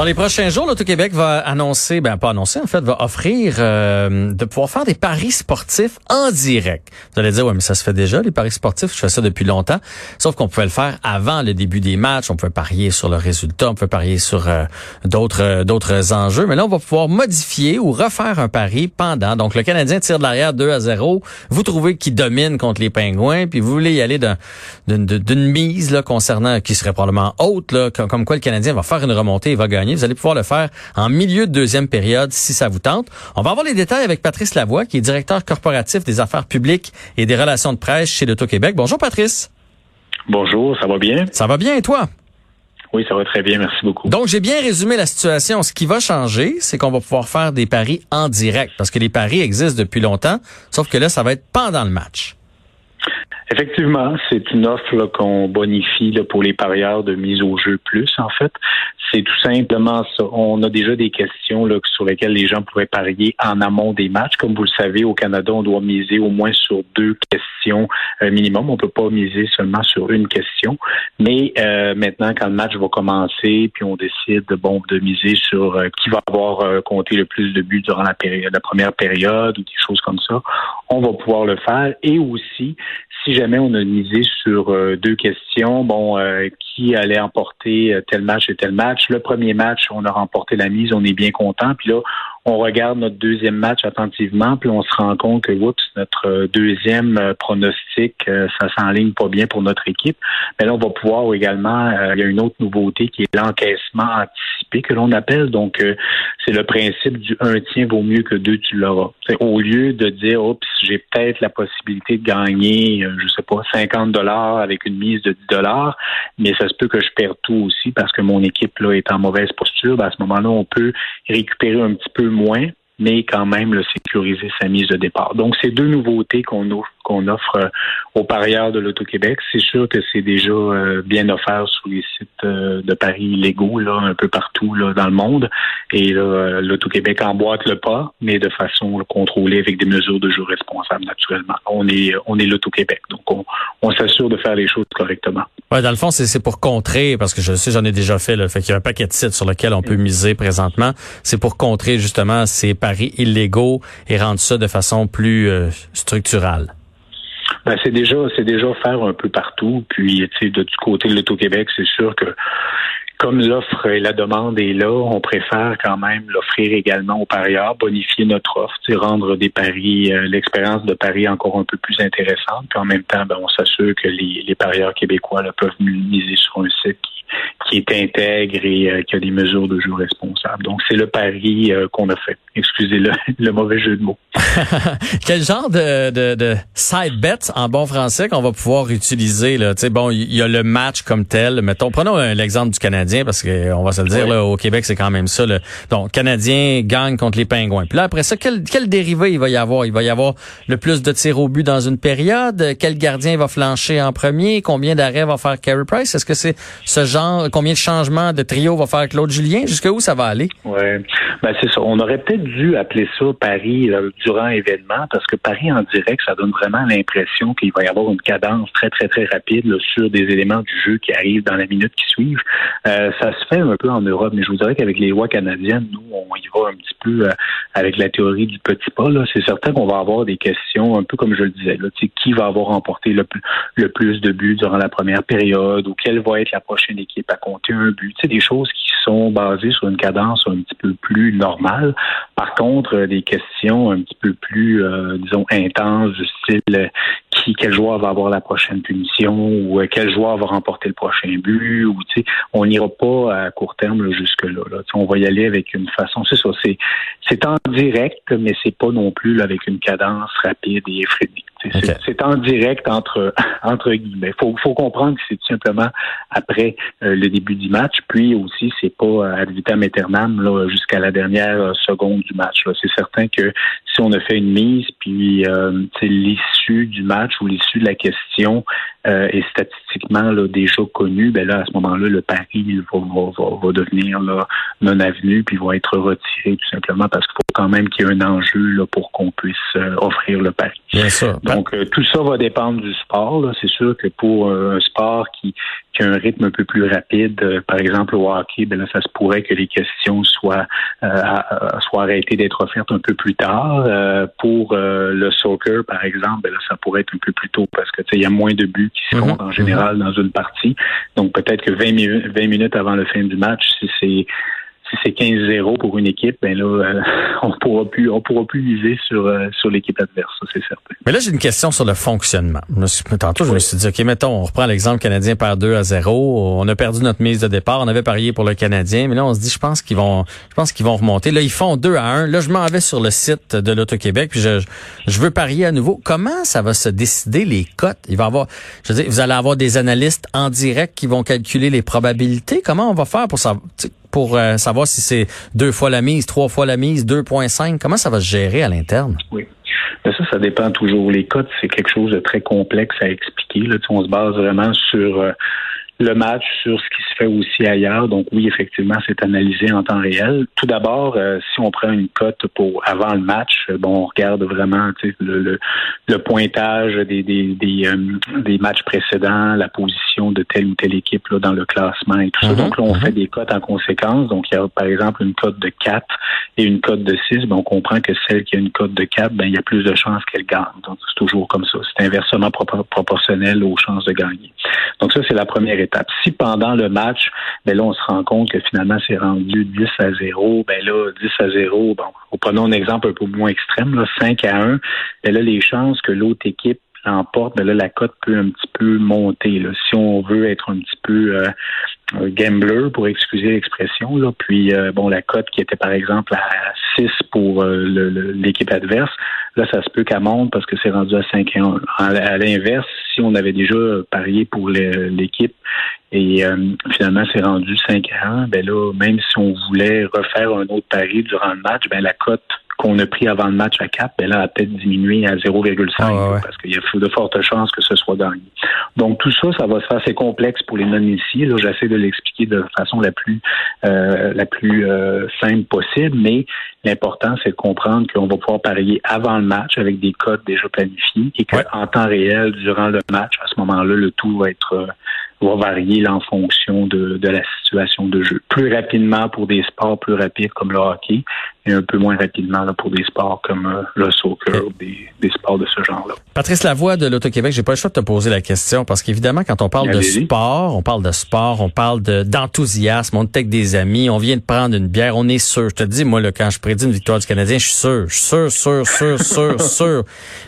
Dans les prochains jours, l'Auto-Québec va annoncer, ben pas annoncer, en fait, va offrir euh, de pouvoir faire des paris sportifs en direct. Vous allez dire, ouais, mais ça se fait déjà, les paris sportifs, je fais ça depuis longtemps. Sauf qu'on pouvait le faire avant le début des matchs, on pouvait parier sur le résultat, on peut parier sur euh, d'autres euh, d'autres enjeux. Mais là, on va pouvoir modifier ou refaire un pari pendant. Donc, le Canadien tire de l'arrière 2 à 0. Vous trouvez qu'il domine contre les Pingouins, puis vous voulez y aller d'une mise là, concernant, qui serait probablement haute, là, comme, comme quoi le Canadien va faire une remontée et va gagner. Vous allez pouvoir le faire en milieu de deuxième période si ça vous tente. On va avoir les détails avec Patrice Lavoie, qui est directeur corporatif des affaires publiques et des relations de presse chez l'Auto-Québec. Bonjour Patrice. Bonjour, ça va bien? Ça va bien et toi? Oui, ça va très bien, merci beaucoup. Donc, j'ai bien résumé la situation. Ce qui va changer, c'est qu'on va pouvoir faire des paris en direct, parce que les paris existent depuis longtemps, sauf que là, ça va être pendant le match. Effectivement, c'est une offre qu'on bonifie pour les parieurs de mise au jeu plus, en fait. C'est tout simplement ça. On a déjà des questions là, sur lesquelles les gens pourraient parier en amont des matchs. Comme vous le savez, au Canada, on doit miser au moins sur deux questions euh, minimum. On peut pas miser seulement sur une question. Mais euh, maintenant, quand le match va commencer, puis on décide bon de miser sur euh, qui va avoir compté le plus de buts durant la, période, la première période ou des choses comme ça, on va pouvoir le faire. Et aussi, si jamais on a misé sur euh, deux questions, bon, euh, qui allait emporter euh, tel match et tel match? Le premier match, on a remporté la mise, on est bien content. Puis là, on regarde notre deuxième match attentivement, puis on se rend compte que, oups, notre deuxième pronostic, ça s'enligne pas bien pour notre équipe. Mais là, on va pouvoir également, il y a une autre nouveauté qui est l'encaissement anticipé que l'on appelle. Donc, c'est le principe du un tien vaut mieux que deux tu l'auras. Au lieu de dire, oups, j'ai peut-être la possibilité de gagner, je sais pas, 50 dollars avec une mise de 10 dollars, mais ça se peut que je perde tout aussi parce que mon équipe là est en mauvaise posture. Ben, à ce moment-là, on peut récupérer un petit peu moins, mais quand même le sécuriser sa mise de départ. Donc, c'est deux nouveautés qu'on offre qu'on offre euh, aux parieurs de l'Auto-Québec. C'est sûr que c'est déjà euh, bien offert sur les sites euh, de paris légaux, là, un peu partout là, dans le monde. Et l'Auto-Québec emboîte le pas, mais de façon contrôlée avec des mesures de jeu responsables, naturellement. On est, on est l'Auto-Québec. Donc, on, on s'assure de faire les choses correctement. Ouais, dans le fond, c'est pour contrer, parce que je sais, j'en ai déjà fait, le fait qu'il y a un paquet de sites sur lesquels on peut mm. miser présentement. C'est pour contrer justement ces paris illégaux et rendre ça de façon plus structurale. Ben, c'est déjà c'est déjà faire un peu partout. Puis, tu sais, de du côté de l'Auto-Québec, c'est sûr que comme l'offre et la demande est là, on préfère quand même l'offrir également aux parieurs, bonifier notre offre, rendre des paris, euh, l'expérience de paris encore un peu plus intéressante. Puis en même temps, ben, on s'assure que les, les parieurs québécois là, peuvent miser sur un site qui est intègre et euh, qui a des mesures de jeu responsables. Donc, c'est le pari euh, qu'on a fait. Excusez le, le, mauvais jeu de mots. Quel genre de, de, de side bets en bon français qu'on va pouvoir utiliser? Là? sais, bon, il y a le match comme tel. Mettons, prenons l'exemple du Canadien, parce qu'on va se le dire, là, au Québec, c'est quand même ça. Là. Donc, Canadien gagne contre les Pingouins. Puis là, après ça, quel, quel dérivé il va y avoir? Il va y avoir le plus de tirs au but dans une période? Quel gardien va flancher en premier? Combien d'arrêts va faire Carey Price? Est-ce que c'est ce genre combien de changements de trio va faire Claude Julien? Jusqu'où ça va aller? Oui, ben c'est ça. On aurait peut-être dû appeler ça Paris euh, durant l'événement parce que Paris en direct, ça donne vraiment l'impression qu'il va y avoir une cadence très, très, très rapide sur des éléments du jeu qui arrivent dans la minute qui suivent. Euh, ça se fait un peu en Europe, mais je vous dirais qu'avec les lois canadiennes, nous, on y va un petit peu euh, avec la théorie du petit pas. C'est certain qu'on va avoir des questions, un peu comme je le disais, qui va avoir remporté le, plus de buts durant la première période ou quelle va être la prochaine équipe à compter un but? C'est des choses qui sont basées sur une cadence un petit peu plus normale. Par contre, euh, des questions un petit peu plus, euh, disons, intenses, du style euh, qui, quel joueur va avoir la prochaine punition ou quel joueur va remporter le prochain but ou on n'ira pas à court terme jusque là. On va y aller avec une façon, c'est ça, c'est c'est en direct, mais c'est pas non plus avec une cadence rapide et effrénée. C'est en direct entre entre guillemets. Faut faut comprendre que c'est tout simplement après euh, le début du match, puis aussi c'est pas euh, ad vitam aeternam là jusqu'à la dernière euh, seconde du match. C'est certain que si on a fait une mise, puis l'issue du match ou l'issue de la question est statistiquement là, déjà connue, ben là à ce moment-là le pari va, va, va, devenir là, non avenus, puis vont être retirés tout simplement parce qu'il faut quand même qu'il y ait un enjeu là, pour qu'on puisse offrir le pari. Bien sûr. Donc, tout ça va dépendre du sport. C'est sûr que pour un sport qui, qui a un rythme un peu plus rapide, par exemple au hockey, ben là, ça se pourrait que les questions soient, soient arrêtées d'être offertes un peu plus tard. pour le soccer, par exemple, ben là, ça pourrait être un peu plus tôt parce que il y a moins de buts qui se comptent mhm. en général mhm. dans une partie. Donc peut-être que 20, 20 minutes avant le fin du match, si c'est si c'est 15-0 pour une équipe, ben là, euh, on pourra plus, on pourra plus miser sur euh, sur l'équipe adverse, ça c'est certain. Mais là, j'ai une question sur le fonctionnement. tantôt, je me suis dit, ok, mettons, on reprend l'exemple canadien perd 2 à 0. On a perdu notre mise de départ. On avait parié pour le Canadien, mais là, on se dit, je pense qu'ils vont, je pense qu'ils vont remonter. Là, ils font 2 à 1. Là, je m'en vais sur le site de l'Auto-Québec, puis je, je veux parier à nouveau. Comment ça va se décider les cotes? Il va avoir, je veux dire, vous allez avoir des analystes en direct qui vont calculer les probabilités. Comment on va faire pour savoir pour euh, savoir si c'est deux fois la mise, trois fois la mise, 2,5? Comment ça va se gérer à l'interne? Oui. Mais ça, ça dépend toujours. Les cotes, c'est quelque chose de très complexe à expliquer. Là, on se base vraiment sur euh, le match sur ce qui se fait aussi ailleurs. Donc oui, effectivement, c'est analysé en temps réel. Tout d'abord, euh, si on prend une cote pour avant le match, euh, bon, on regarde vraiment le, le, pointage des des, des, euh, des, matchs précédents, la position de telle ou telle équipe là, dans le classement et tout ça. Mhm. Donc là, on mhm. fait des cotes en conséquence. Donc il y a par exemple une cote de 4 et une cote de 6. Ben, on comprend que celle qui a une cote de 4, ben, il y a plus de chances qu'elle gagne. Donc c'est toujours comme ça. C'est inversement proportionnel aux chances de gagner. Donc ça, c'est la première étape. Si pendant le match, ben là, on se rend compte que finalement, c'est rendu 10 à 0, ben là, 10 à 0, bon, prenons un exemple un peu moins extrême, là, 5 à 1, ben là, les chances que l'autre équipe l'emporte, ben là, la cote peut un petit peu monter. Là. Si on veut être un petit peu euh, gambler, pour excuser l'expression, là, puis euh, bon, la cote qui était par exemple à 6 pour euh, l'équipe adverse, là, ça se peut qu'elle monte parce que c'est rendu à 5 à 1. À l'inverse, si on avait déjà parié pour l'équipe et euh, finalement c'est rendu 5 à 1, ben là, même si on voulait refaire un autre pari durant le match, ben la cote qu'on a pris avant le match à 4, ben là, a peut-être diminué à 0,5 ah, parce qu'il y a de fortes chances que ce soit gagné. Donc tout ça, ça va se faire assez complexe pour les non-initiés. Là, j'essaie de l'expliquer de façon la plus euh, la plus euh, simple possible, mais l'important, c'est de comprendre qu'on va pouvoir parier avant le match avec des codes déjà planifiés et qu'en temps réel, durant le match, à ce moment-là, le tout va être euh, va varier en fonction de, de la situation de jeu. Plus rapidement pour des sports plus rapides comme le hockey et un peu moins rapidement là, pour des sports comme euh, le soccer ou des, des, sports de ce genre-là. Patrice Lavoie de l'Auto-Québec, j'ai pas le choix de te poser la question parce qu'évidemment, quand on parle de sport, on parle de sport, on parle d'enthousiasme, on est avec des amis, on vient de prendre une bière, on est sûr. Je te dis, moi, là, quand je prédis une victoire du Canadien, je suis sûr, je suis sûr, sûr, sûr, sûr, sûr.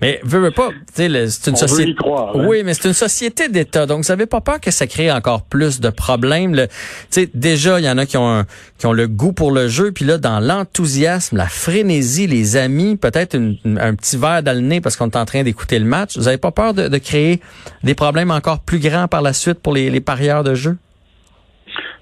Mais veux, veux pas, tu sais, c'est une société. Hein. Oui, mais c'est une société d'État, donc vous avez pas peur que ça crée encore plus de problèmes. Tu sais, déjà, il y en a qui ont qui ont le goût pour le jeu, puis là, dans l'enthousiasme, la frénésie, les amis, peut-être un petit verre dans parce qu'on est en train d'écouter le match. Vous avez pas peur de, créer des problèmes encore plus grands par la suite pour les, parieurs de jeu?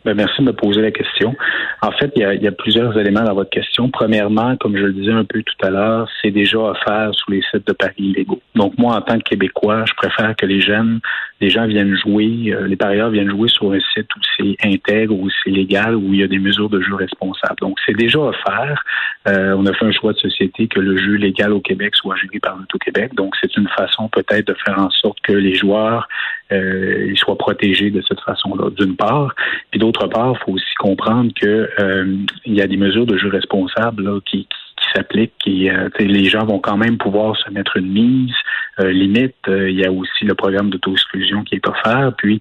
Ben, merci de me poser la question. En fait, il y, a, plusieurs éléments dans votre question. Premièrement, comme je le disais un peu tout à l'heure, c'est déjà offert sur les sites de paris illégaux. Donc moi, en tant que Québécois, je préfère que les jeunes, les gens viennent jouer, euh, les parieurs viennent jouer sur un site où c'est intègre, où c'est légal, où il y a des mesures de jeu responsables. Donc c'est déjà offert. Euh, on a fait un choix de société que le jeu légal au Québec soit géré par l'Auto-Québec. Donc c'est une façon peut-être de faire en sorte que les joueurs euh, ils soient protégés de cette façon-là, d'une part. Puis d'autre part, il faut aussi comprendre que euh, il y a des mesures de jeu responsables là, qui, qui s'appliquent. Et, euh, les gens vont quand même pouvoir se mettre une mise. Euh, limite, il y a aussi le programme d'auto-exclusion qui est offert. Puis,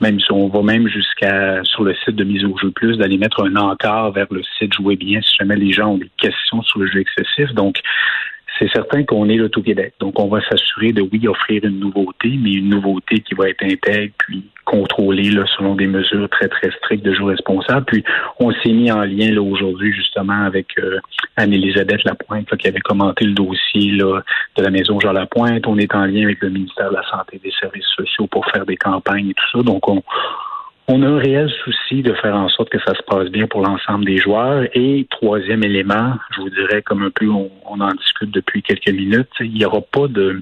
même si on va même jusqu'à sur le site de mise au jeu plus, d'aller mettre un encart vers le site Jouer bien si jamais les gens ont des questions sur le jeu excessif. Donc, c'est certain qu'on est l'Auto-Québec. Donc, on va s'assurer de, oui, offrir une nouveauté, mais une nouveauté qui va être intègre, puis contrôlée là, selon des mesures très, très strictes de jour responsable. Puis, on s'est mis en lien là aujourd'hui, justement, avec euh, Anne-Élisabeth Lapointe, qui avait commenté le dossier là, de la Maison Jean Lapointe. On est en lien avec le ministère de la Santé et des Services sociaux pour faire des campagnes et tout ça. Donc, on, on a un réel souci de faire en sorte que ça se passe bien pour l'ensemble des joueurs. Et troisième élément, je vous dirais comme un peu on, en discute depuis quelques minutes, il n'y aura pas de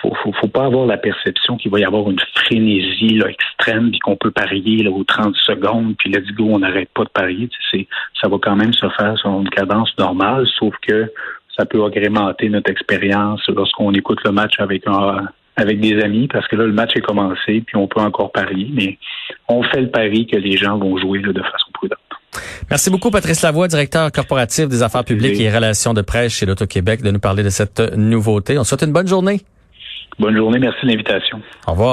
faut, faut, pas avoir la perception qu'il va y avoir une frénésie là, extrême, puis qu'on peut parier là, aux 30 secondes, puis let's go, on n'arrête pas de parier. Ça va quand même se faire sur une cadence normale, sauf que ça peut agrémenter notre expérience lorsqu'on écoute le match avec un avec des amis, parce que là, le match est commencé, puis on peut encore parier, mais on fait le pari que les gens vont jouer là, de façon prudente. Merci beaucoup, Patrice Lavoie, directeur corporatif des affaires publiques et relations de presse chez l'Auto-Québec, de nous parler de cette nouveauté. On souhaite une bonne journée. Bonne journée, merci de l'invitation. Au revoir.